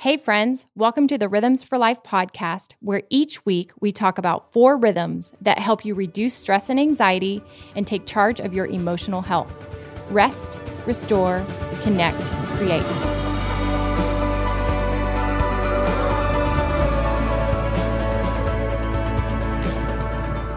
Hey, friends, welcome to the Rhythms for Life podcast, where each week we talk about four rhythms that help you reduce stress and anxiety and take charge of your emotional health. Rest, restore, connect, create.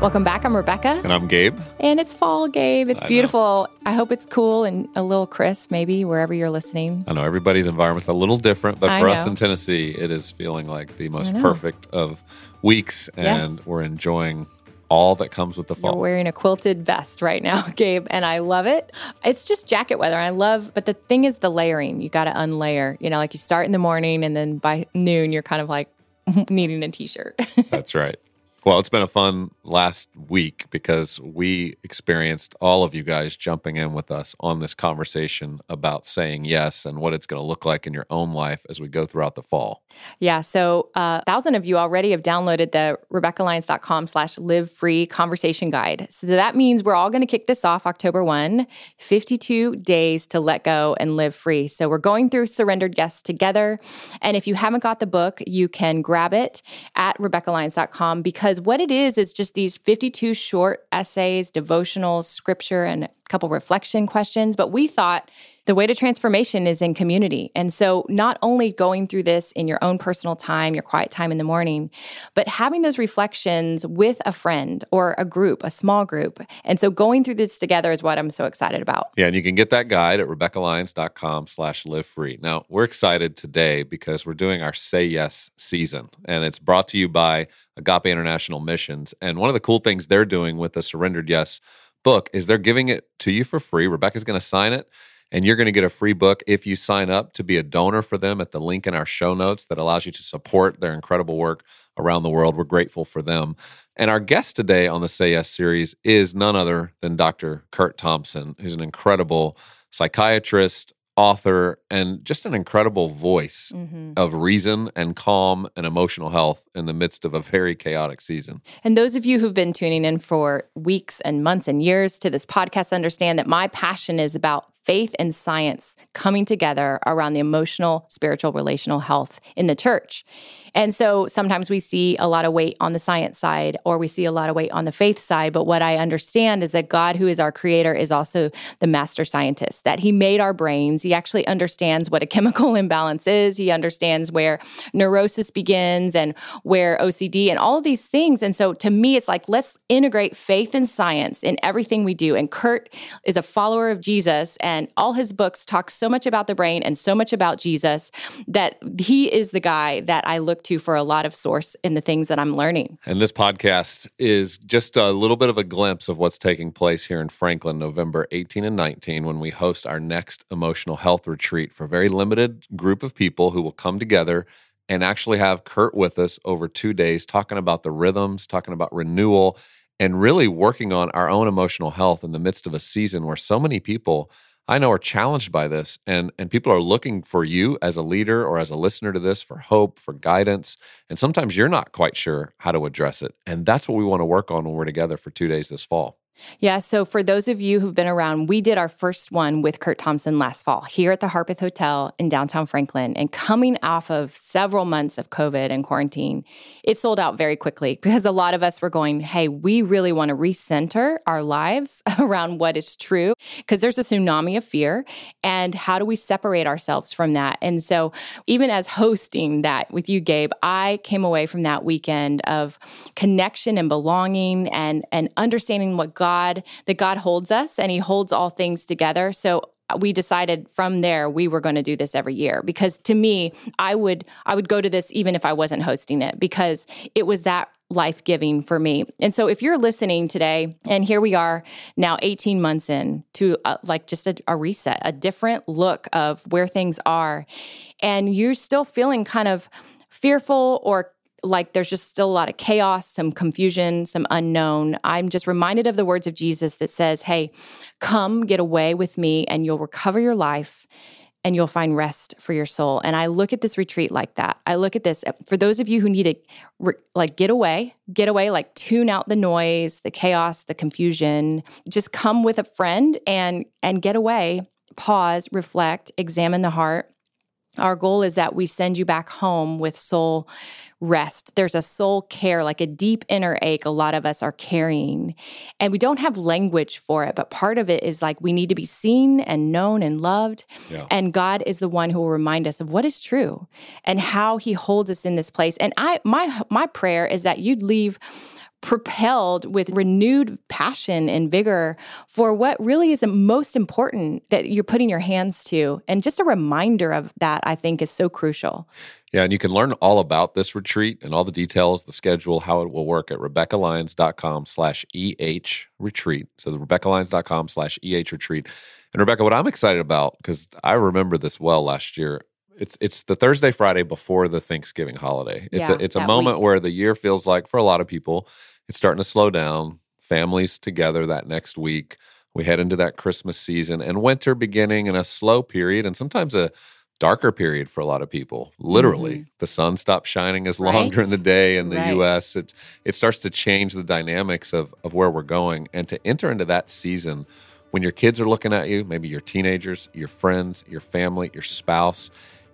Welcome back. I'm Rebecca. And I'm Gabe. And it's fall, Gabe. It's I beautiful. I hope it's cool and a little crisp, maybe, wherever you're listening. I know everybody's environment's a little different, but I for us in Tennessee, it is feeling like the most perfect of weeks, and Yes. we're enjoying all that comes with the You're fall. wearing a quilted vest right now, Gabe, and I love it. It's just jacket weather. I love, but the thing is the layering. You got to unlayer. You know, like you start in the morning and then by noon, you're kind of like needing a t shirt. That's right. Well, it's been a fun last week because we experienced all of you guys jumping in with us on this conversation about saying yes and what it's going to look like in your own life as we go throughout the fall. yeah. So uh, a thousand of you already have downloaded the RebeccaLyons.com slash live free conversation guide. So that means we're all going to kick this off October 1, 52 days to let go and live free. So we're going through Surrendered Yes together. And if you haven't got the book, you can grab it at RebeccaLyons.com because what it is is just these 52 short essays, devotionals, scripture, and a couple reflection questions. But we thought the way to transformation is in community. And so, not only going through this in your own personal time, your quiet time in the morning, but having those reflections with a friend or a group, a small group. And so, going through this together is what I'm so excited about. Yeah, and you can get that guide at RebeccaLyons.com slash live free. Now, we're excited today because we're doing our Say Yes season, and it's brought to you by Agape International Missions. And one of the cool things they're doing with the Surrendered Yes book is they're giving it to you for free. Rebecca's going to sign it, and you're going to get a free book if you sign up to be a donor for them at the link in our show notes that allows you to support their incredible work around the world. We're grateful for them. And our guest today on the Say Yes series is none other than Dr. Curt Thompson, who's an incredible psychiatrist, author, and just an incredible voice mm-hmm. of reason and calm and emotional health in the midst of a very chaotic season. And those of you who've been tuning in for weeks and months and years to this podcast understand that my passion is about faith and science coming together around the emotional, spiritual, relational health in the church. And so sometimes we see a lot of weight on the science side or we see a lot of weight on the faith side. But what I understand is that God, who is our creator, is also the master scientist, that he made our brains. He actually understands what a chemical imbalance is. He understands where neurosis begins and where OCD and all these things. And so to me, it's like, let's integrate faith and science in everything we do. And Curt is a follower of Jesus, and all his books talk so much about the brain and so much about Jesus that he is the guy that I look to for a lot of source in the things that I'm learning. And this podcast is just a little bit of a glimpse of what's taking place here in Franklin, November 18 and 19, when we host our next emotional health retreat for a very limited group of people who will come together and actually have Curt with us over two days, talking about the rhythms, talking about renewal, and really working on our own emotional health in the midst of a season where so many people I know are challenged by this and and people are looking for you as a leader or as a listener to this for hope, for guidance, and sometimes you're not quite sure how to address it. And that's what we want to work on when we're together for 2 days this fall. Yeah. So for those of you who've been around, we did our first one with Curt Thompson last fall here at the Harpeth Hotel in downtown Franklin. And coming off of several months of COVID and quarantine, it sold out very quickly because a lot of us were going, hey, we really want to recenter our lives around what is true because there's a tsunami of fear. And how do we separate ourselves from that? And so even as hosting that with you, Gabe, I came away from that weekend of connection and belonging and, and understanding what God, that God holds us and He holds all things together. So we decided from there we were going to do this every year because to me i would i would go to this even if i wasn't hosting it because it was that life-giving for me and so if you're listening today and here we are now 18 months in to uh, like just a, a reset a different look of where things are and you're still feeling kind of fearful or like there's just still a lot of chaos, some confusion, some unknown. I'm just reminded of the words of Jesus that says, Hey, come get away with me and you'll recover your life and you'll find rest for your soul. And I look at this retreat like that. I look at this uh, for those of you who need to like get away, get away, like tune out the noise, the chaos, the confusion. Just come with a friend and and get away, pause, reflect, examine the heart Our goal is that we send you back home with soul rest. There's a soul care, like a deep inner ache, a lot of us are carrying. And we don't have language for it, but part of it is like we need to be seen and known and loved. Yeah. And God is the one who will remind us of what is true and how he holds us in this place. And I my my prayer is that you'd leave propelled with renewed passion and vigor for what really is the most important that you're putting your hands to. And just a reminder of that, I think, is so crucial. Yeah, and you can learn all about this retreat and all the details, the schedule, how it will work at RebeccaLyons.com slash EH retreat. So the RebeccaLyons.com slash EH retreat. And Rebecca, what I'm excited about, because I remember this well last year, it's it's the Thursday, Friday before the Thanksgiving holiday. It's yeah, a it's a moment week. where the year feels like for a lot of people, it's starting to slow down. Families together that next week. We head into that Christmas season and winter beginning and a slow period and sometimes a darker period for a lot of people. Literally, mm-hmm. the sun stops shining as long right. during the day in the right. U.S. It it starts to change the dynamics of of where we're going, and to enter into that season when your kids are looking at you, maybe your teenagers, your friends, your family, your spouse,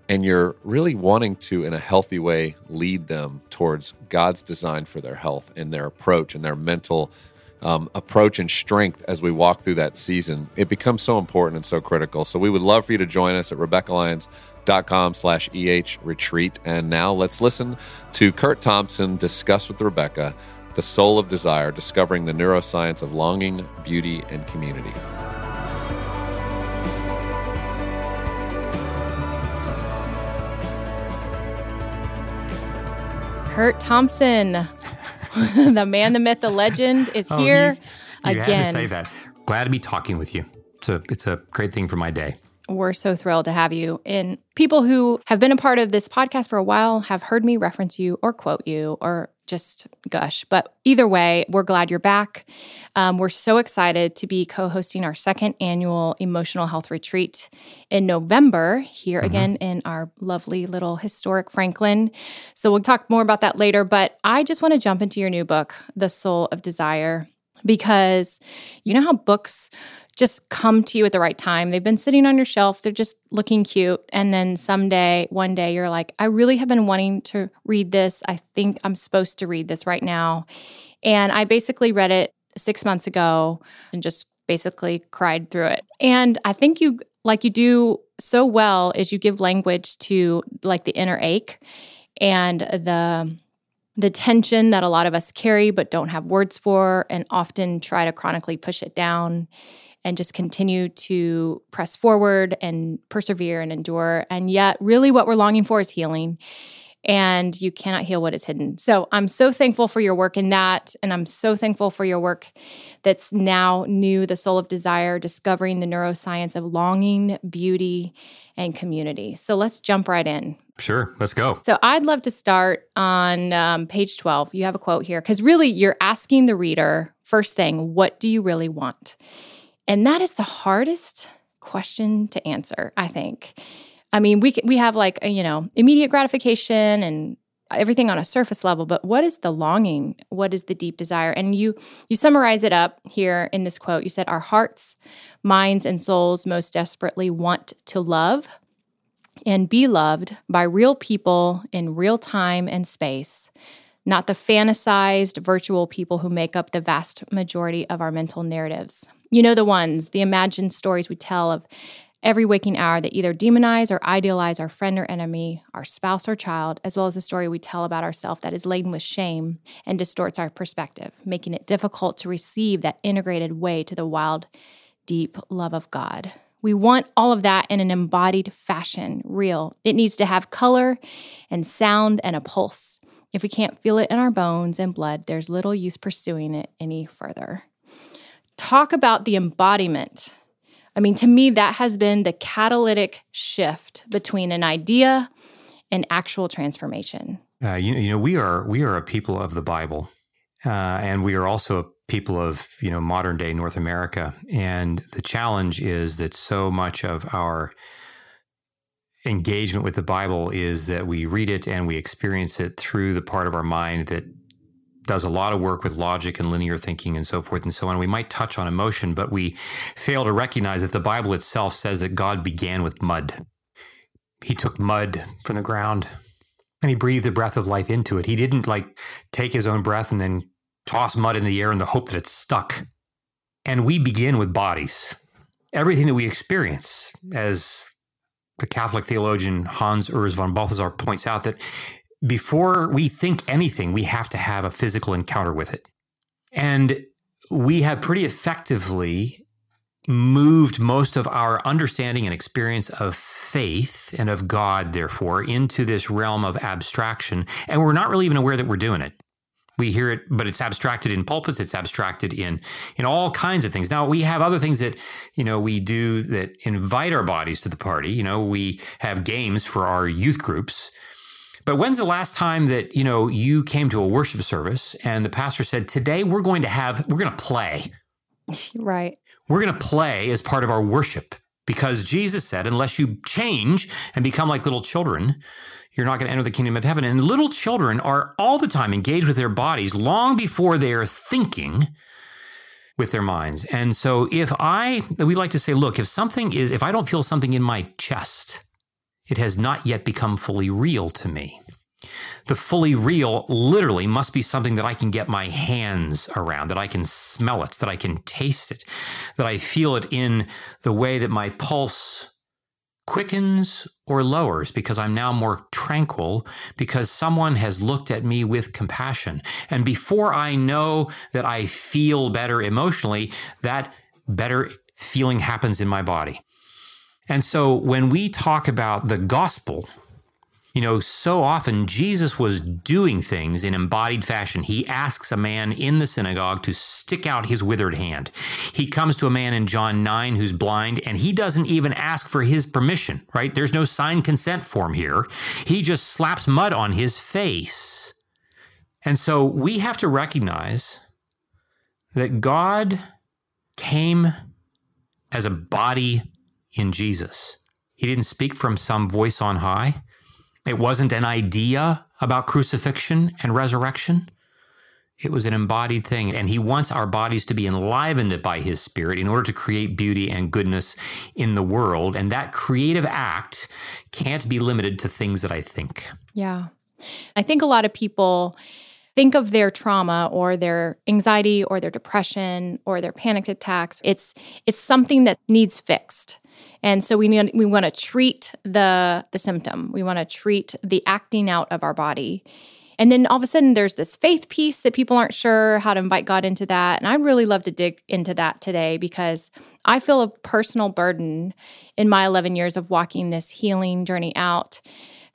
and you're really wanting to, in a healthy way, lead them towards God's design for their health and their approach and their mental um, approach and strength as we walk through that season, it becomes so important and so critical. So we would love for you to join us at RebeccaLyons.com slash EH retreat. And now let's listen to Curt Thompson discuss with Rebecca the soul of desire, discovering the neuroscience of longing, beauty, and community. Curt Thompson. the man, the myth, the legend is oh, here you again. Had to say that. Glad to be talking with you. It's a it's a great thing for my day. We're so thrilled to have you. And people who have been a part of this podcast for a while have heard me reference you or quote you or just gush. But either way, we're glad you're back. Um, we're so excited to be co hosting our second annual emotional health retreat in November here mm-hmm. again in our lovely little historic Franklin. So we'll talk more about that later. But I just want to jump into your new book, The Soul of Desire because you know how books just come to you at the right time. They've been sitting on your shelf, they're just looking cute. And then someday, one day, you're like, I really have been wanting to read this. I think I'm supposed to read this right now. And I basically read it six months ago and just basically cried through it. And I think you, like you do so well, is you give language to like the inner ache and the the tension that a lot of us carry but don't have words for and often try to chronically push it down and just continue to press forward and persevere and endure. And yet, really, what we're longing for is healing. And you cannot heal what is hidden. So I'm so thankful for your work in that. And I'm so thankful for your work that's now new The Soul of Desire, discovering the neuroscience of longing, beauty, and community. So let's jump right in. Sure, let's go. So I'd love to start on um, page 12. You have a quote here because really you're asking the reader, first thing, what do you really want? And that is the hardest question to answer, I think. I mean, we we have like a, you know immediate gratification and everything on a surface level, but what is the longing? What is the deep desire? And you you summarize it up here in this quote. You said our hearts, minds and souls most desperately want to love and be loved by real people in real time and space, not the fantasized virtual people who make up the vast majority of our mental narratives. You know the ones, the imagined stories we tell of every waking hour that either demonize or idealize our friend or enemy, our spouse or child, as well as the story we tell about ourselves that is laden with shame and distorts our perspective, making it difficult to receive that integrated way to the wild, deep love of God. We want all of that in an embodied fashion, real. It needs to have color and sound and a pulse. If we can't feel it in our bones and blood, there's little use pursuing it any further talk about the embodiment. I mean, to me, that has been the catalytic shift between an idea and actual transformation. Uh, you, you, know, we are we are a people of the Bible, uh, and we are also a people of you know modern day North America. And the challenge is that so much of our engagement with the Bible is that we read it and we experience it through the part of our mind that does a lot of work with logic and linear thinking and so forth and so on. We might touch on emotion, but we fail to recognize that the Bible itself says that God began with mud. He took mud from the ground and he breathed the breath of life into it. He didn't like take his own breath and then toss mud in the air in the hope that it stuck. And we begin with bodies. Everything that we experience, as the Catholic theologian Hans Urs von Balthasar points out, that before we think anything, we have to have a physical encounter with it. And we have pretty effectively moved most of our understanding and experience of faith and of God, therefore, into this realm of abstraction. And we're not really even aware that we're doing it. We hear it, but it's abstracted in pulpits. It's abstracted in in all kinds of things. Now we have other things that you know we do that invite our bodies to the party. You know, we have games for our youth groups. But when's the last time that you know you came to a worship service and the pastor said, "Today we're going to have we're going to play." Right. We're going to play as part of our worship because Jesus said, unless you change and become like little children, you're not going to enter the kingdom of heaven. And little children are all the time engaged with their bodies long before they are thinking with their minds. And so if I, we like to say, look, if something is, if I don't feel something in my chest, it has not yet become fully real to me. The fully real literally must be something that I can get my hands around, that I can smell it, that I can taste it, that I feel it in the way that my pulse quickens or lowers because I'm now more tranquil because someone has looked at me with compassion. And before I know that I feel better emotionally, that better feeling happens in my body. And so when we talk about the gospel, you know, so often Jesus was doing things in embodied fashion. He asks a man in the synagogue to stick out his withered hand. He comes to a man in John 9 who's blind, and he doesn't even ask for his permission, right? There's no signed consent form here. He just slaps mud on his face. And so we have to recognize that God came as a body in Jesus. He didn't speak from some voice on high. It wasn't an idea about crucifixion and resurrection. It was an embodied thing. And he wants our bodies to be enlivened by his spirit in order to create beauty and goodness in the world. And that creative act can't be limited to things that I think. Yeah. I think a lot of people think of their trauma or their anxiety or their depression or their panic attacks. It's it's something that needs fixed. And so we need, we want to treat the the symptom. We want to treat the acting out of our body. And then all of a sudden there's this faith piece that people aren't sure how to invite God into that. And I'd really love to dig into that today because I feel a personal burden in my 11 years of walking this healing journey out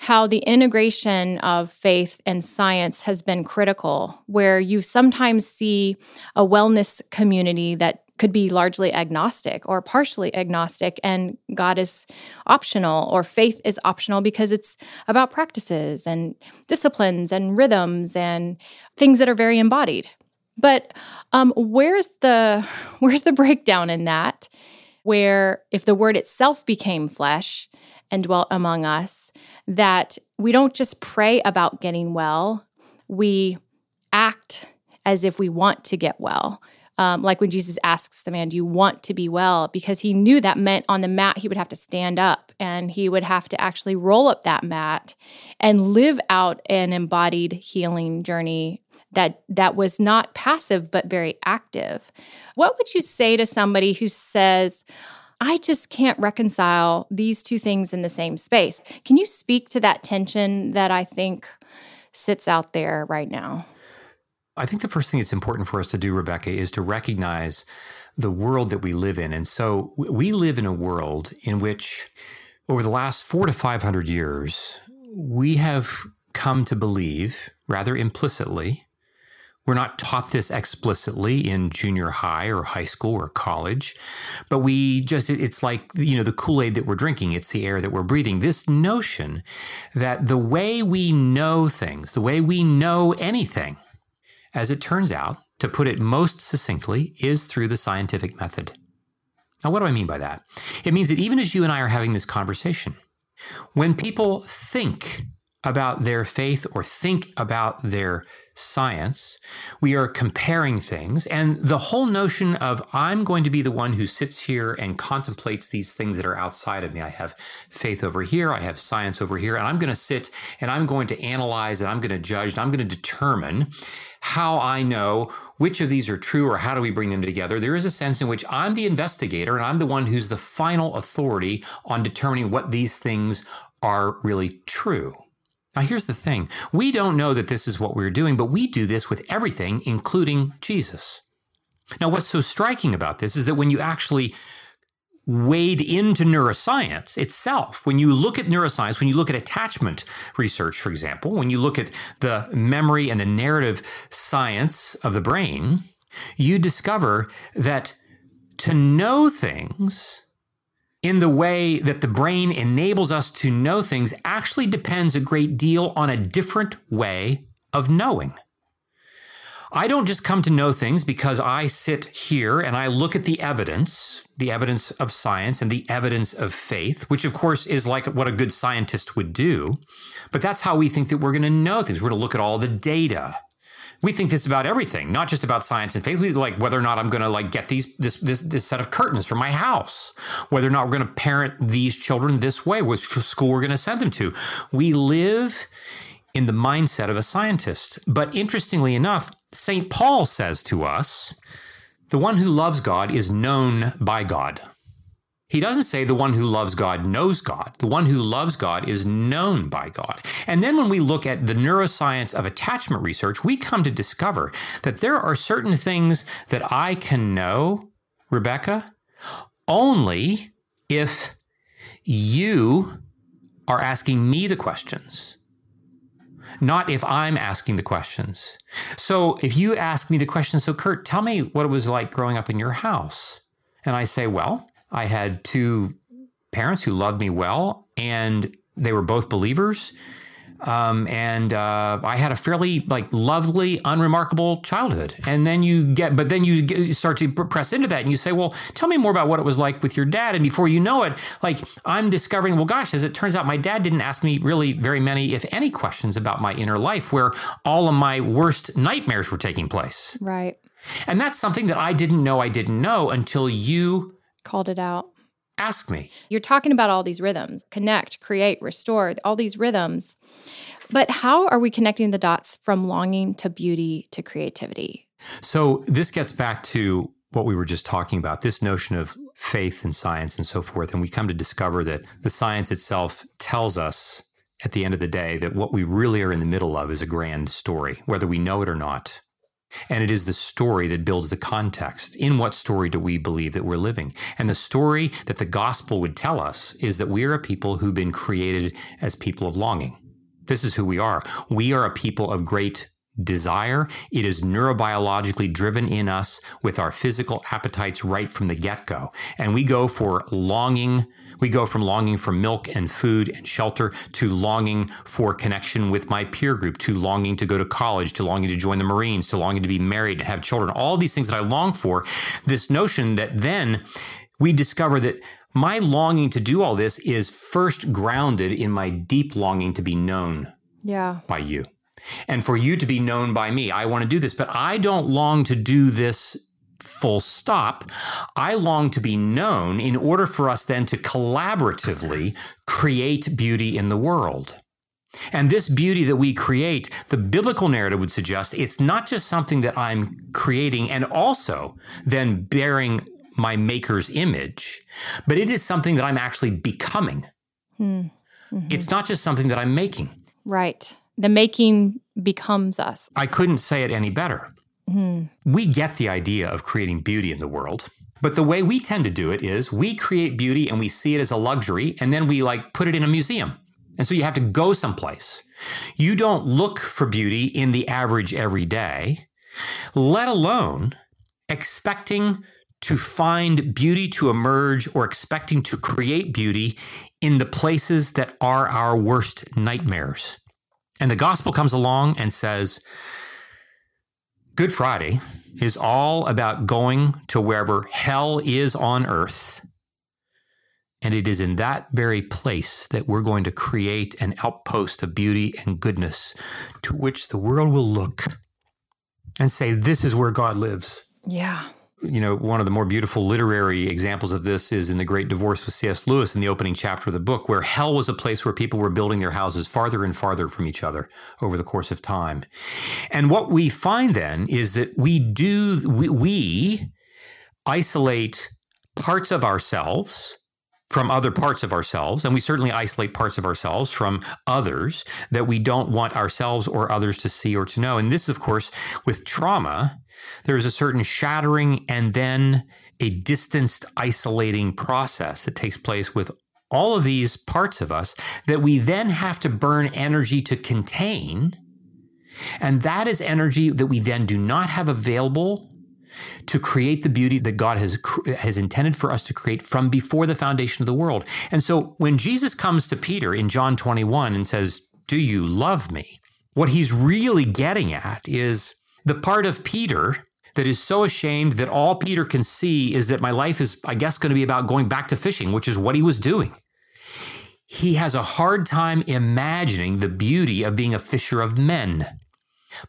how the integration of faith and science has been critical, where you sometimes see a wellness community that could be largely agnostic or partially agnostic, and God is optional or faith is optional because it's about practices and disciplines and rhythms and things that are very embodied. But um, where's the where's the breakdown in that? Where if the word itself became flesh and dwelt among us, that we don't just pray about getting well, we act as if we want to get well um, like when Jesus asks the man, Do you want to be well? Because he knew that meant on the mat he would have to stand up and he would have to actually roll up that mat and live out an embodied healing journey that that was not passive but very active. What would you say to somebody who says, I just can't reconcile these two things in the same space? Can you speak to that tension that I think sits out there right now? I think the first thing that's important for us to do, Rebecca, is to recognize the world that we live in. And so we live in a world in which, over the last four to 500 years, we have come to believe, rather implicitly, we're not taught this explicitly in junior high or high school or college, but we just, it's like, you know, the Kool Aid that we're drinking, it's the air that we're breathing. This notion that the way we know things, the way we know anything, as it turns out, to put it most succinctly, is through the scientific method. Now, what do I mean by that? It means that even as you and I are having this conversation, when people think about their faith or think about their science. We are comparing things. And the whole notion of I'm going to be the one who sits here and contemplates these things that are outside of me. I have faith over here, I have science over here, and I'm going to sit and I'm going to analyze and I'm going to judge and I'm going to determine how I know which of these are true or how do we bring them together. There is a sense in which I'm the investigator and I'm the one who's the final authority on determining what these things are really true. Now, here's the thing we don't know that this is what we're doing, but we do this with everything, including Jesus. Now, what's so striking about this is that when you actually wade into neuroscience itself, when you look at neuroscience, when you look at attachment research, for example, when you look at the memory and the narrative science of the brain, you discover that to know things in the way that the brain enables us to know things actually depends a great deal on a different way of knowing. I don't just come to know things because I sit here and I look at the evidence, the evidence of science and the evidence of faith, which of course is like what a good scientist would do. But that's how we think that we're going to know things. We're going to look at all the data we think this about everything, not just about science and faith. We like whether or not I'm going to like get these this, this this set of curtains for my house, whether or not we're going to parent these children this way, which school we're going to send them to. We live in the mindset of a scientist. But interestingly enough, St. Paul says to us, the one who loves God is known by God. He doesn't say the one who loves God knows God. The one who loves God is known by God. And then when we look at the neuroscience of attachment research, we come to discover that there are certain things that I can know, Rebecca, only if you are asking me the questions not if I'm asking the questions. So if you ask me the question, so Curt, tell me what it was like growing up in your house. And I say, well, I had two parents who loved me well, and they were both believers. Um, and uh, I had a fairly like lovely, unremarkable childhood. And then you get, but then you, get, you start to press into that, and you say, "Well, tell me more about what it was like with your dad." And before you know it, like I'm discovering, well, gosh, as it turns out, my dad didn't ask me really very many, if any, questions about my inner life, where all of my worst nightmares were taking place. Right. And that's something that I didn't know I didn't know until you called it out. Ask me. You're talking about all these rhythms connect, create, restore, all these rhythms. But how are we connecting the dots from longing to beauty to creativity? So this gets back to what we were just talking about this notion of faith and science and so forth. And we come to discover that the science itself tells us at the end of the day that what we really are in the middle of is a grand story, whether we know it or not. And it is the story that builds the context. In what story do we believe that we're living? And the story that the gospel would tell us is that we are a people who've been created as people of longing. This is who we are. We are a people of great desire. It is neurobiologically driven in us with our physical appetites right from the get go. And we go for longing. We go from longing for milk and food and shelter to longing for connection with my peer group, to longing to go to college, to longing to join the Marines, to longing to be married and have children. All these things that I long for. This notion that then we discover that my longing to do all this is first grounded in my deep longing to be known yeah. by you and for you to be known by me. I want to do this, but I don't long to do this full stop. I long to be known in order for us then to collaboratively create beauty in the world. And this beauty that we create, the biblical narrative would suggest it's not just something that I'm creating and also then bearing my maker's image, but it is something that I'm actually becoming. Hmm. Mm-hmm. It's not just something that I'm making. Right. The making becomes us. I couldn't say it any better. Hmm. We get the idea of creating beauty in the world. But the way we tend to do it is we create beauty and we see it as a luxury and then we like put it in a museum. And so you have to go someplace. You don't look for beauty in the average everyday, let alone expecting to find beauty to emerge or expecting to create beauty in the places that are our worst nightmares. And the gospel comes along and says, Good Friday is all about going to wherever hell is on earth. And it is in that very place that we're going to create an outpost of beauty and goodness to which the world will look and say, This is where God lives. Yeah. You know, one of the more beautiful literary examples of this is in The Great Divorce with C.S. Lewis in the opening chapter of the book, where hell was a place where people were building their houses farther and farther from each other over the course of time. And what we find then is that we do, we, we isolate parts of ourselves from other parts of ourselves, and we certainly isolate parts of ourselves from others that we don't want ourselves or others to see or to know. And this, of course, with trauma, there's a certain shattering and then a distanced, isolating process that takes place with all of these parts of us that we then have to burn energy to contain. And that is energy that we then do not have available to create the beauty that God has has intended for us to create from before the foundation of the world. And so when Jesus comes to Peter in John 21 and says, "Do you love me?" What he's really getting at is the part of Peter that is so ashamed that all Peter can see is that my life is I guess going to be about going back to fishing, which is what he was doing. He has a hard time imagining the beauty of being a fisher of men.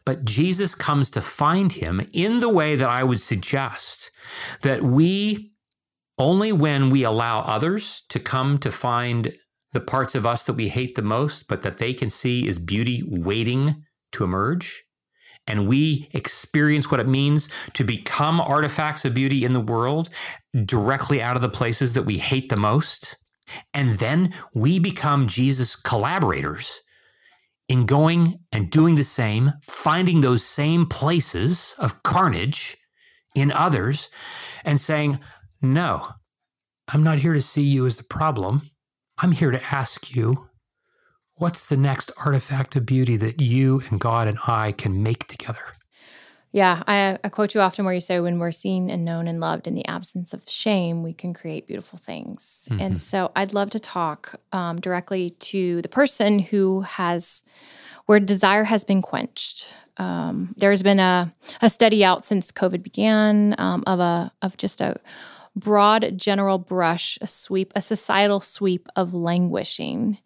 But Jesus comes to find him in the way that I would suggest that we, only when we allow others to come to find the parts of us that we hate the most, but that they can see is beauty waiting to emerge, and we experience what it means to become artifacts of beauty in the world directly out of the places that we hate the most. And then we become Jesus' collaborators in going and doing the same, finding those same places of carnage in others, and saying, No, I'm not here to see you as the problem. I'm here to ask you, what's the next artifact of beauty that you and God and I can make together? Yeah, I, I, quote you often where you say, when we're seen and known and loved in the absence of shame, we can create beautiful things. Mm-hmm. And so I'd love to talk um, directly to the person who has, where desire has been quenched. Um, there's been a, a study out since COVID began um, of a of just a broad general brush, a sweep, a societal sweep of languishing,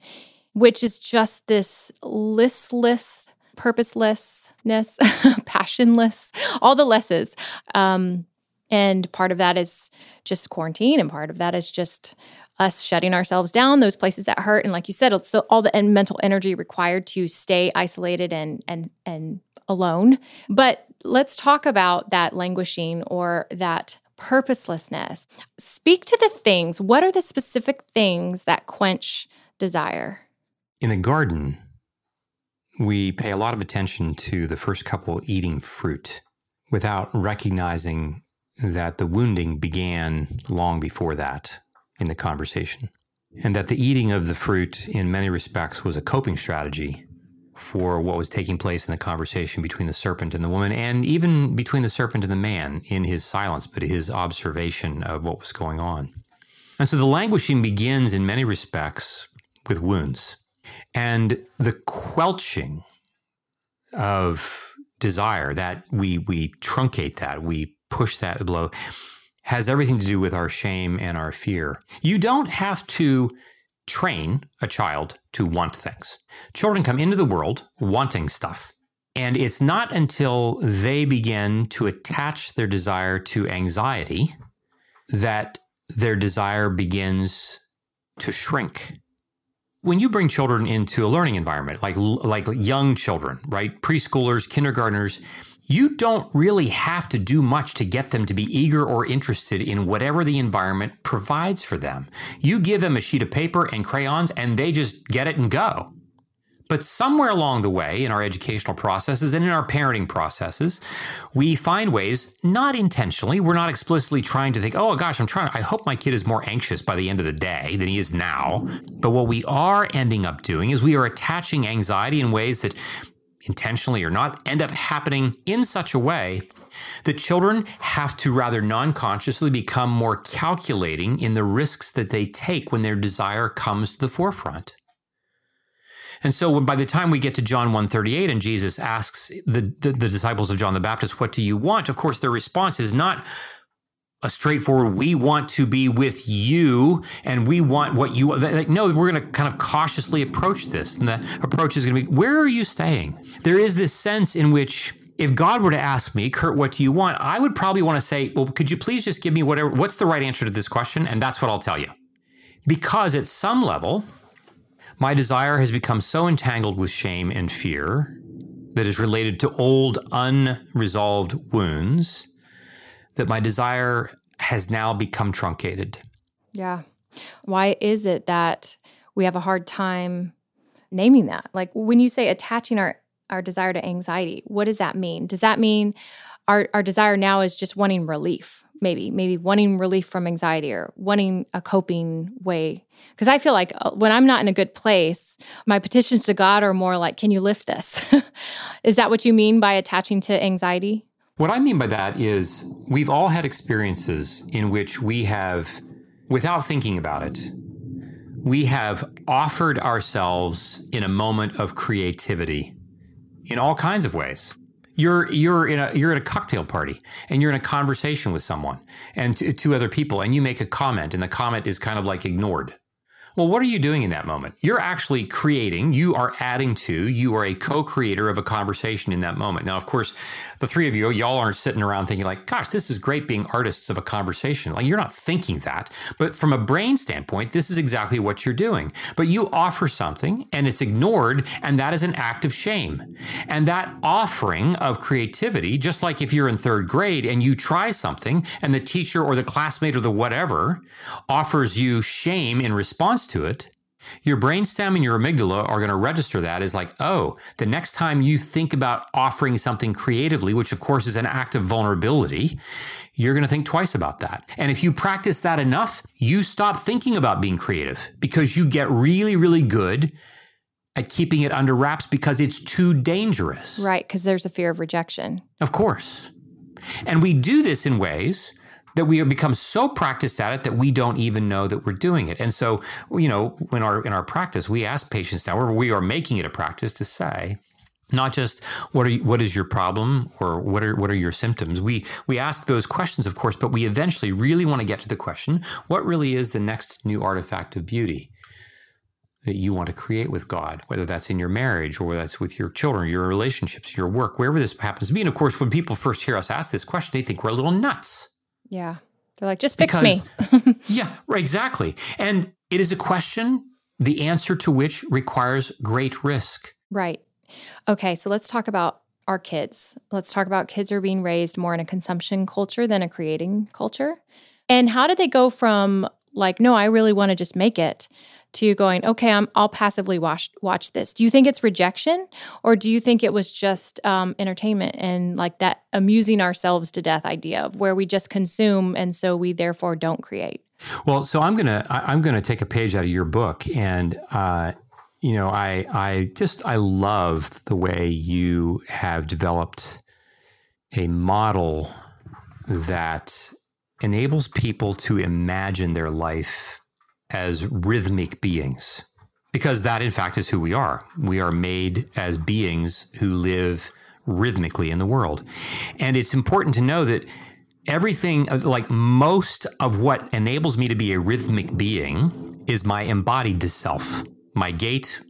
which is just this listless, purposelessness, passionless, all the lesses. Um, and part of that is just quarantine, and part of that is just us shutting ourselves down, those places that hurt. And like you said, so all the mental energy required to stay isolated and and and alone. But let's talk about that languishing or that purposelessness. Speak to the things. What are the specific things that quench desire? In the garden, we pay a lot of attention to the first couple eating fruit without recognizing that the wounding began long before that in the conversation. And that the eating of the fruit, in many respects, was a coping strategy for what was taking place in the conversation between the serpent and the woman, and even between the serpent and the man in his silence, but his observation of what was going on. And so the languishing begins in many respects with wounds. And the quelching of desire, that we we truncate that, we push that below, has everything to do with our shame and our fear. You don't have to train a child to want things. Children come into the world wanting stuff. And it's not until they begin to attach their desire to anxiety that their desire begins to shrink when you bring children into a learning environment like like young children right preschoolers kindergartners you don't really have to do much to get them to be eager or interested in whatever the environment provides for them. You give them a sheet of paper and crayons and they just get it and go but somewhere along the way in our educational processes and in our parenting processes, we find ways, not intentionally, we're not explicitly trying to think, oh gosh, I'm trying, I hope my kid is more anxious by the end of the day than he is now. But what we are ending up doing is we are attaching anxiety in ways that intentionally or not end up happening in such a way that children have to rather non consciously become more calculating in the risks that they take when their desire comes to the forefront. And so by the time we get to John 138 and Jesus asks the, the, the disciples of John the Baptist, what do you want? Of course, their response is not a straightforward, we want to be with you and we want what you. Like, no, we're going to kind of cautiously approach this. And the approach is going to be, where are you staying? There is this sense in which if God were to ask me, Curt, what do you want? I would probably want to say, well, could you please just give me whatever, what's the right answer to this question? And that's what I'll tell you. Because at some level, my desire has become so entangled with shame and fear that is related to old, unresolved wounds that my desire has now become truncated. Yeah. Why is it that we have a hard time naming that? Like when you say attaching our our desire to anxiety, what does that mean? Does that mean our our desire now is just wanting relief? Maybe maybe wanting relief from anxiety or wanting a coping way because I feel like uh, when I'm not in a good place, my petitions to God are more like, "Can you lift this?" is that what you mean by attaching to anxiety? What I mean by that is we've all had experiences in which we have, without thinking about it, we have offered ourselves in a moment of creativity in all kinds of ways. You're you're in a you're at a cocktail party and you're in a conversation with someone and two other people and you make a comment and the comment is kind of like ignored well, what are you doing in that moment? You're actually creating, you are adding to, you are a co creator of a conversation in that moment. Now, of course, the three of you, y'all aren't sitting around thinking, like, gosh, this is great being artists of a conversation. Like, you're not thinking that. But from a brain standpoint, this is exactly what you're doing. But you offer something and it's ignored, and that is an act of shame. And that offering of creativity, just like if you're in third grade and you try something and the teacher or the classmate or the whatever offers you shame in response to it, your brainstem and your amygdala are going to register that as like, oh, the next time you think about offering something creatively, which of course is an act of vulnerability, you're going to think twice about that. And if you practice that enough, you stop thinking about being creative because you get really, really good at keeping it under wraps because it's too dangerous. Right, because there's a fear of rejection. Of course. And we do this in ways that we have become so practiced at it that we don't even know that we're doing it. And so, you know, in our in our practice, we ask patients now, or we are making it a practice to say, not just what are you, what is your problem or what are what are your symptoms. We we ask those questions, of course, but we eventually really want to get to the question: what really is the next new artifact of beauty? that you want to create with God, whether that's in your marriage or whether that's with your children, your relationships, your work, wherever this happens to be. And of course, when people first hear us ask this question, they think we're a little nuts. Yeah. They're like, just fix because, me. yeah, right, exactly. And it is a question, the answer to which requires great risk. Right. Okay, so let's talk about our kids. Let's talk about kids are being raised more in a consumption culture than a creating culture. And how did they go from like, no, I really want to just make it to going, okay, I'm, I'll passively watch watch this. Do you think it's rejection, or do you think it was just um, entertainment and like that amusing ourselves to death idea of where we just consume and so we therefore don't create? Well, so I'm gonna I'm gonna take a page out of your book, and uh, you know, I I just I love the way you have developed a model that enables people to imagine their life as rhythmic beings, because that, in fact, is who we are. We are made as beings who live rhythmically in the world. And it's important to know that everything, uh, like most of what enables me to be a rhythmic being, is my embodied self my gait,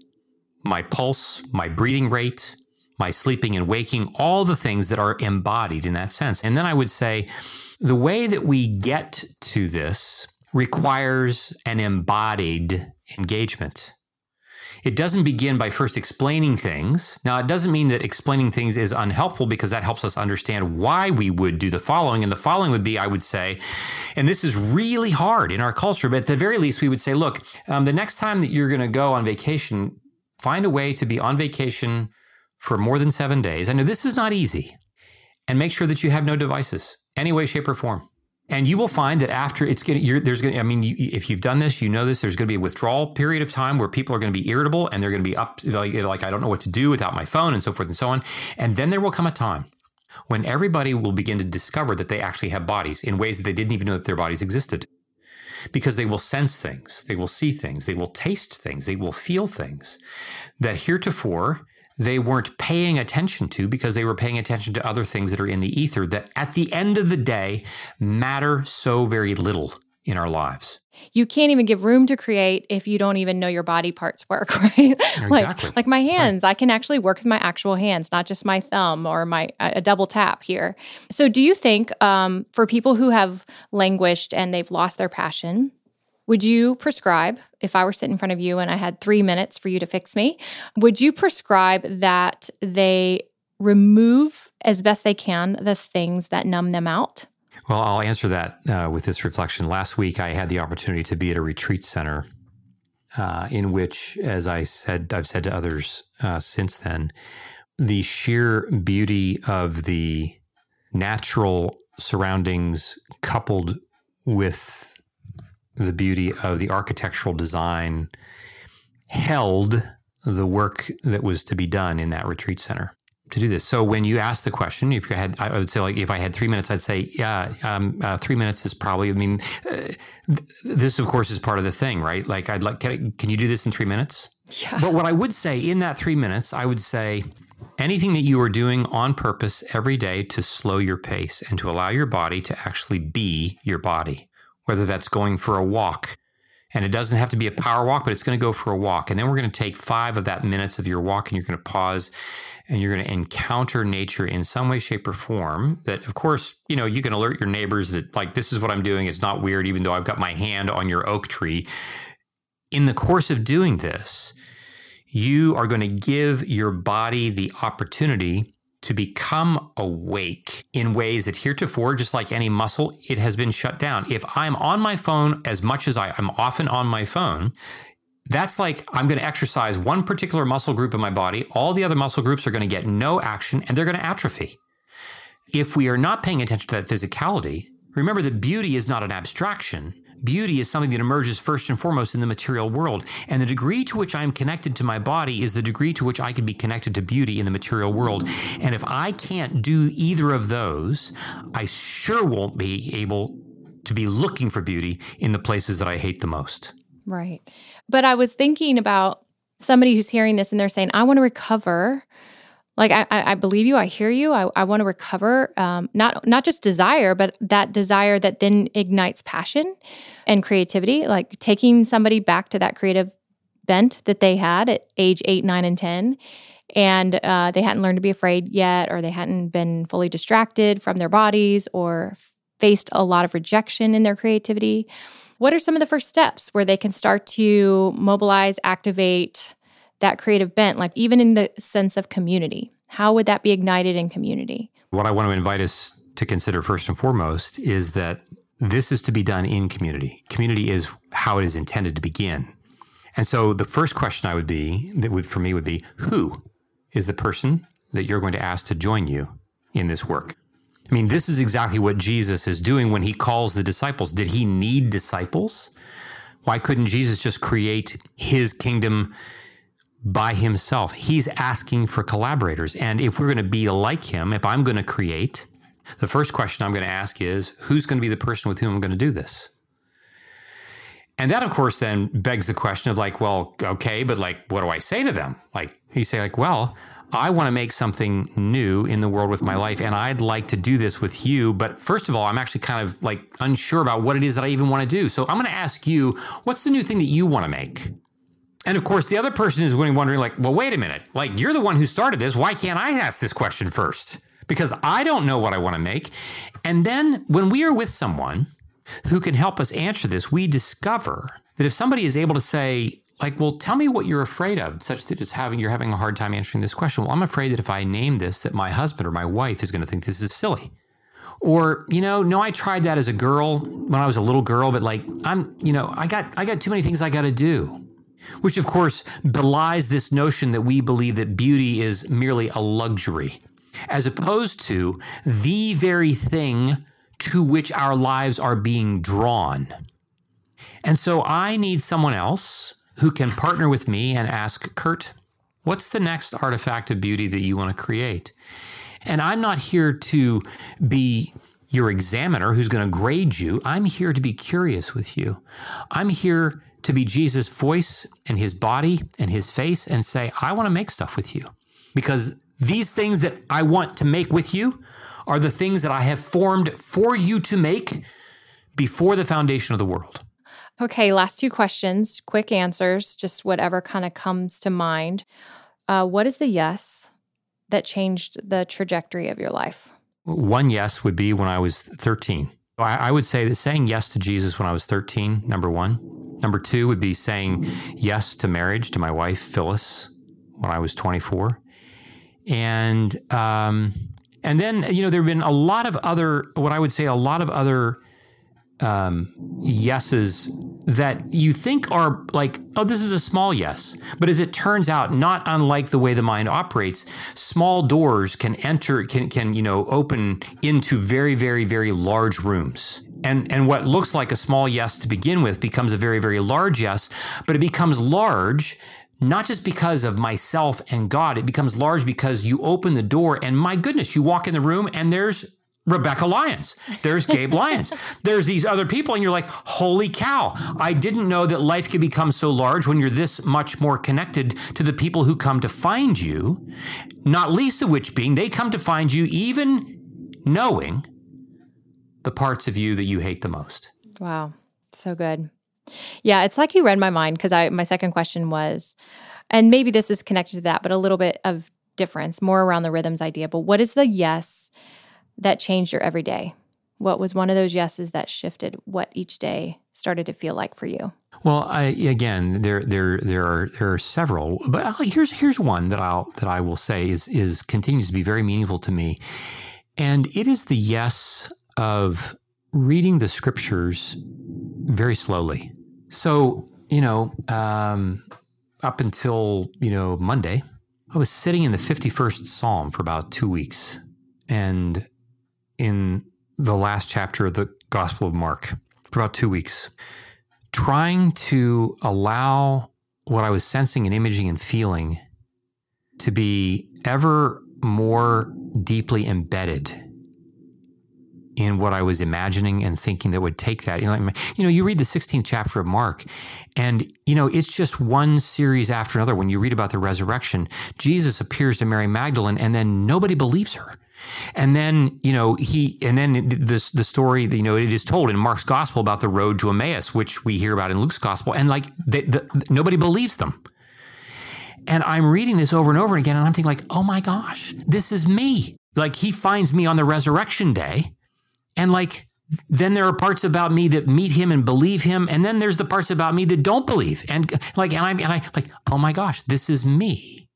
my pulse, my breathing rate, my sleeping and waking, all the things that are embodied in that sense. And then I would say the way that we get to this requires an embodied engagement. It doesn't begin by first explaining things. Now, it doesn't mean that explaining things is unhelpful because that helps us understand why we would do the following. And the following would be, I would say, and this is really hard in our culture, but at the very least, we would say, look, um, the next time that you're going to go on vacation, find a way to be on vacation for more than seven days. I know this is not easy. And make sure that you have no devices, any way, shape, or form. And you will find that after it's going to, there's going to, I mean, you, if you've done this, you know this, there's going to be a withdrawal period of time where people are going to be irritable and they're going to be up, like, like, I don't know what to do without my phone and so forth and so on. And then there will come a time when everybody will begin to discover that they actually have bodies in ways that they didn't even know that their bodies existed. Because they will sense things, they will see things, they will taste things, they will feel things that heretofore they weren't paying attention to because they were paying attention to other things that are in the ether that at the end of the day matter so very little in our lives. You can't even give room to create if you don't even know your body parts work, right? Exactly. like like my hands, right. I can actually work with my actual hands, not just my thumb or my a double tap here. So, do you think um, for people who have languished and they've lost their passion, would you prescribe if I were sitting in front of you and I had three minutes for you to fix me? Would you prescribe that they remove as best they can the things that numb them out? Well, I'll answer that uh, with this reflection. Last week, I had the opportunity to be at a retreat center uh, in which, as I said, I've said to others uh, since then, the sheer beauty of the natural surroundings coupled with the beauty of the architectural design held the work that was to be done in that retreat center to do this. So when you ask the question, if you had, I would say like if I had three minutes, I'd say yeah, um, uh, three minutes is probably. I mean, uh, th- this of course is part of the thing, right? Like I'd like, can, I, can you do this in three minutes? Yeah. But what I would say in that three minutes, I would say anything that you are doing on purpose every day to slow your pace and to allow your body to actually be your body, whether that's going for a walk. And it doesn't have to be a power walk, but it's going to go for a walk. And then we're going to take five of that minutes of your walk and you're going to pause and you're going to encounter nature in some way, shape, or form that, of course, you know, you can alert your neighbors that, like, this is what I'm doing. It's not weird, even though I've got my hand on your oak tree. In the course of doing this, you are going to give your body the opportunity to become awake in ways that heretofore, just like any muscle, it has been shut down. If I'm on my phone as much as I, am often on my phone, that's like I'm going to exercise one particular muscle group in my body. All the other muscle groups are going to get no action and they're going to atrophy. If we are not paying attention to that physicality, remember that beauty is not an abstraction. Beauty is something that emerges first and foremost in the material world. And the degree to which I'm connected to my body is the degree to which I can be connected to beauty in the material world. And if I can't do either of those, I sure won't be able to be looking for beauty in the places that I hate the most. Right. But I was thinking about somebody who's hearing this and they're saying, I want to recover. Like I, I believe you, I hear you. I, I want to recover, um, not not just desire, but that desire that then ignites passion and creativity. Like taking somebody back to that creative bent that they had at age eight, nine, and ten, and uh, they hadn't learned to be afraid yet, or they hadn't been fully distracted from their bodies, or faced a lot of rejection in their creativity. What are some of the first steps where they can start to mobilize, activate that creative bent, like even in the sense of community? How would that be ignited in community? What I want to invite us to consider first and foremost is that this is to be done in community. Community is how it is intended to begin. And so the first question I would be that would for me would be who is the person that you're going to ask to join you in this work? I mean, this is exactly what Jesus is doing when he calls the disciples. Did he need disciples? Why couldn't Jesus just create his kingdom by himself? He's asking for collaborators. And if we're going to be like him, if I'm going to create, the first question I'm going to ask is who's going to be the person with whom I'm going to do this? And that, of course, then begs the question of like, well, okay, but like, what do I say to them? Like, you say, like, well, I want to make something new in the world with my life, and I'd like to do this with you. But first of all, I'm actually kind of like unsure about what it is that I even want to do. So I'm going to ask you, what's the new thing that you want to make? And of course, the other person is going wondering, like, well, wait a minute. Like, you're the one who started this. Why can't I ask this question first? Because I don't know what I want to make. And then when we are with someone who can help us answer this, we discover that if somebody is able to say, like, well, tell me what you're afraid of, such that it's having you're having a hard time answering this question. Well, I'm afraid that if I name this, that my husband or my wife is going to think this is silly. Or, you know, no, I tried that as a girl when I was a little girl, but like I'm, you know, I got I got too many things I got to do. Which of course belies this notion that we believe that beauty is merely a luxury, as opposed to the very thing to which our lives are being drawn. And so I need someone else who can partner with me and ask, Curt, what's the next artifact of beauty that you want to create? And I'm not here to be your examiner who's going to grade you. I'm here to be curious with you. I'm here to be Jesus' voice and his body and his face and say, I want to make stuff with you. Because these things that I want to make with you are the things that I have formed for you to make before the foundation of the world. Okay, last two questions, quick answers, just whatever kind of comes to mind. Uh, what is the yes that changed the trajectory of your life? One yes would be when I was 13. I, I would say that saying yes to Jesus when I was 13, number one. Number two would be saying yes to marriage to my wife, Phyllis, when I was 24. And, um, and then, you know, there have been a lot of other, what I would say, a lot of other um, yeses that you think are like, oh, this is a small yes. But as it turns out, not unlike the way the mind operates, small doors can enter, can, can you know, open into very, very, very large rooms. And, and what looks like a small yes to begin with becomes a very, very large yes, but it becomes large not just because of myself and God, it becomes large because you open the door and my goodness, you walk in the room and there's Rebekah Lyons. There's Gabe Lyons. There's these other people, and you're like, holy cow, I didn't know that life could become so large when you're this much more connected to the people who come to find you, not least of which being they come to find you even knowing the parts of you that you hate the most. Wow. So good. Yeah, it's like you read my mind because I my second question was, and maybe this is connected to that, but a little bit of difference, more around the rhythms idea. But what is the yes that changed your everyday? What was one of those yeses that shifted what each day started to feel like for you? Well, I, again, there there there are there are several, but here's here's one that I'll that I will say is is continues to be very meaningful to me, and it is the yes of reading the scriptures very slowly. So you know, um, up until you know Monday, I was sitting in the fifty first Psalm for about two weeks, and in the last chapter of the Gospel of Mark for about two weeks, trying to allow what I was sensing and imaging and feeling to be ever more deeply embedded in what I was imagining and thinking that would take that. You know, you know, you read the 16th chapter of Mark, and you know, it's just one series after another. When you read about the resurrection, Jesus appears to Mary Magdalene, and then nobody believes her. And then, you know, he, and then this, the story, you know, it is told in Mark's gospel about the road to Emmaus, which we hear about in Luke's gospel. And like, they, the, nobody believes them. And I'm reading this over and over again, and I'm thinking, like, oh my gosh, this is me. Like, he finds me on the resurrection day. And like, then there are parts about me that meet him and believe him. And then there's the parts about me that don't believe. And like, and I, and I, like, oh my gosh, this is me.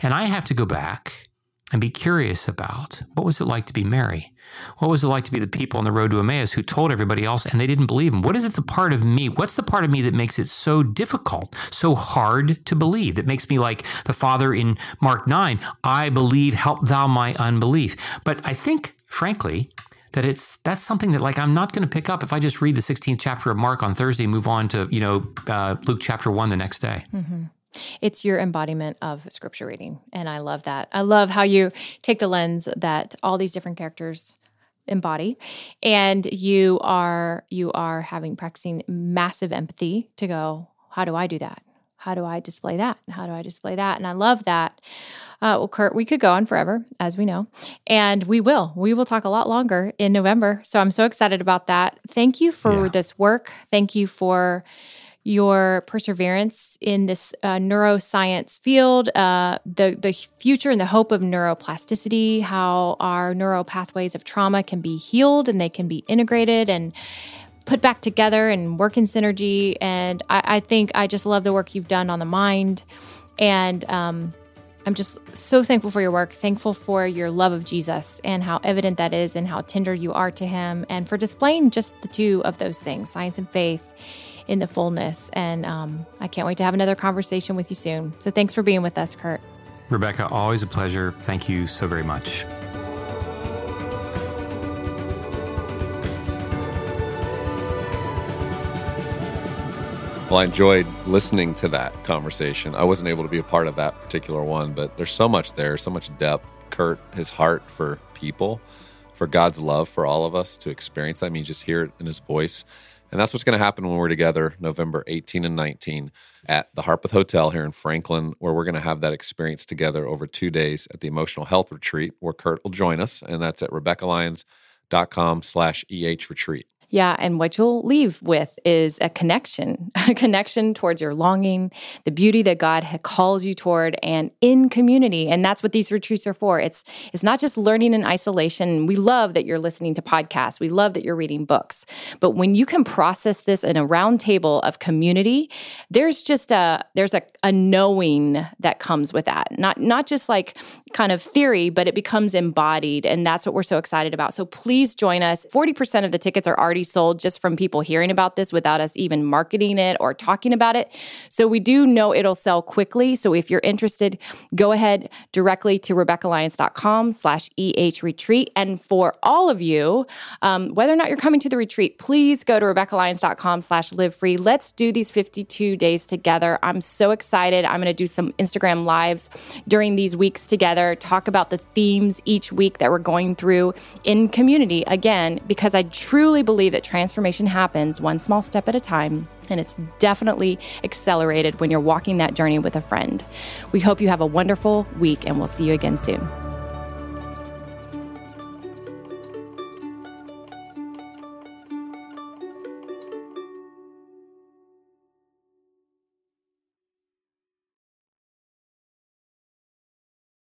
And I have to go back and be curious about what was it like to be Mary? What was it like to be the people on the road to Emmaus who told everybody else and they didn't believe him? What is it the part of me? What's the part of me that makes it so difficult, so hard to believe? That makes me like the father in Mark 9, I believe, help thou my unbelief. But I think, frankly, that it's that's something that like I'm not going to pick up if I just read the 16th chapter of Mark on Thursday, move on to you know uh, Luke chapter one the next day. Mm-hmm. It's your embodiment of scripture reading. And I love that. I love how you take the lens that all these different characters embody and you are you are having practicing massive empathy to go how do i do that how do i display that how do i display that and i love that uh, well curt we could go on forever as we know. And we will. We will talk a lot longer in november. So i'm so excited about that. Thank you for yeah. this work. Thank you for your perseverance in this uh, neuroscience field, uh, the the future and the hope of neuroplasticity, how our neural pathways of trauma can be healed and they can be integrated and put back together and work in synergy. And I, I think I just love the work you've done on the mind, and um, I'm just so thankful for your work, thankful for your love of Jesus and how evident that is, and how tender you are to Him, and for displaying just the two of those things, science and faith in the fullness. And um, I can't wait to have another conversation with you soon. So thanks for being with us, Curt. Rebekah, always a pleasure. Thank you so very much. Well, I enjoyed listening to that conversation. I wasn't able to be a part of that particular one, but there's so much there, so much depth. Curt, his heart for people, for God's love for all of us to experience. I mean, just hear it in his voice. And that's what's going to happen when we're together November 18 and 19 at the Harpeth Hotel here in Franklin, where we're going to have that experience together over two days at the Emotional Health Retreat, where Curt will join us. And that's at RebekahLyons.com slash EH Retreat. Yeah, and what you'll leave with is a connection, a connection towards your longing, the beauty that God calls you toward, and in community. And that's what these retreats are for. It's it's not just learning in isolation. We love that you're listening to podcasts. We love that you're reading books. But when you can process this in a round table of community, there's just a there's a, a knowing that comes with that. Not not just like kind of theory, but it becomes embodied. And that's what we're so excited about. So please join us. 40% of the tickets are already sold just from people hearing about this without us even marketing it or talking about it. So we do know it'll sell quickly. So if you're interested, go ahead directly to RebekahLyons.com slash EH retreat. And for all of you, um, whether or not you're coming to the retreat, please go to RebekahLyons.com slash live free. Let's do these 52 days together. I'm so excited. I'm going to do some Instagram lives during these weeks together, talk about the themes each week that we're going through in community again, because I truly believe that transformation happens one small step at a time. And it's definitely accelerated when you're walking that journey with a friend. We hope you have a wonderful week and we'll see you again soon.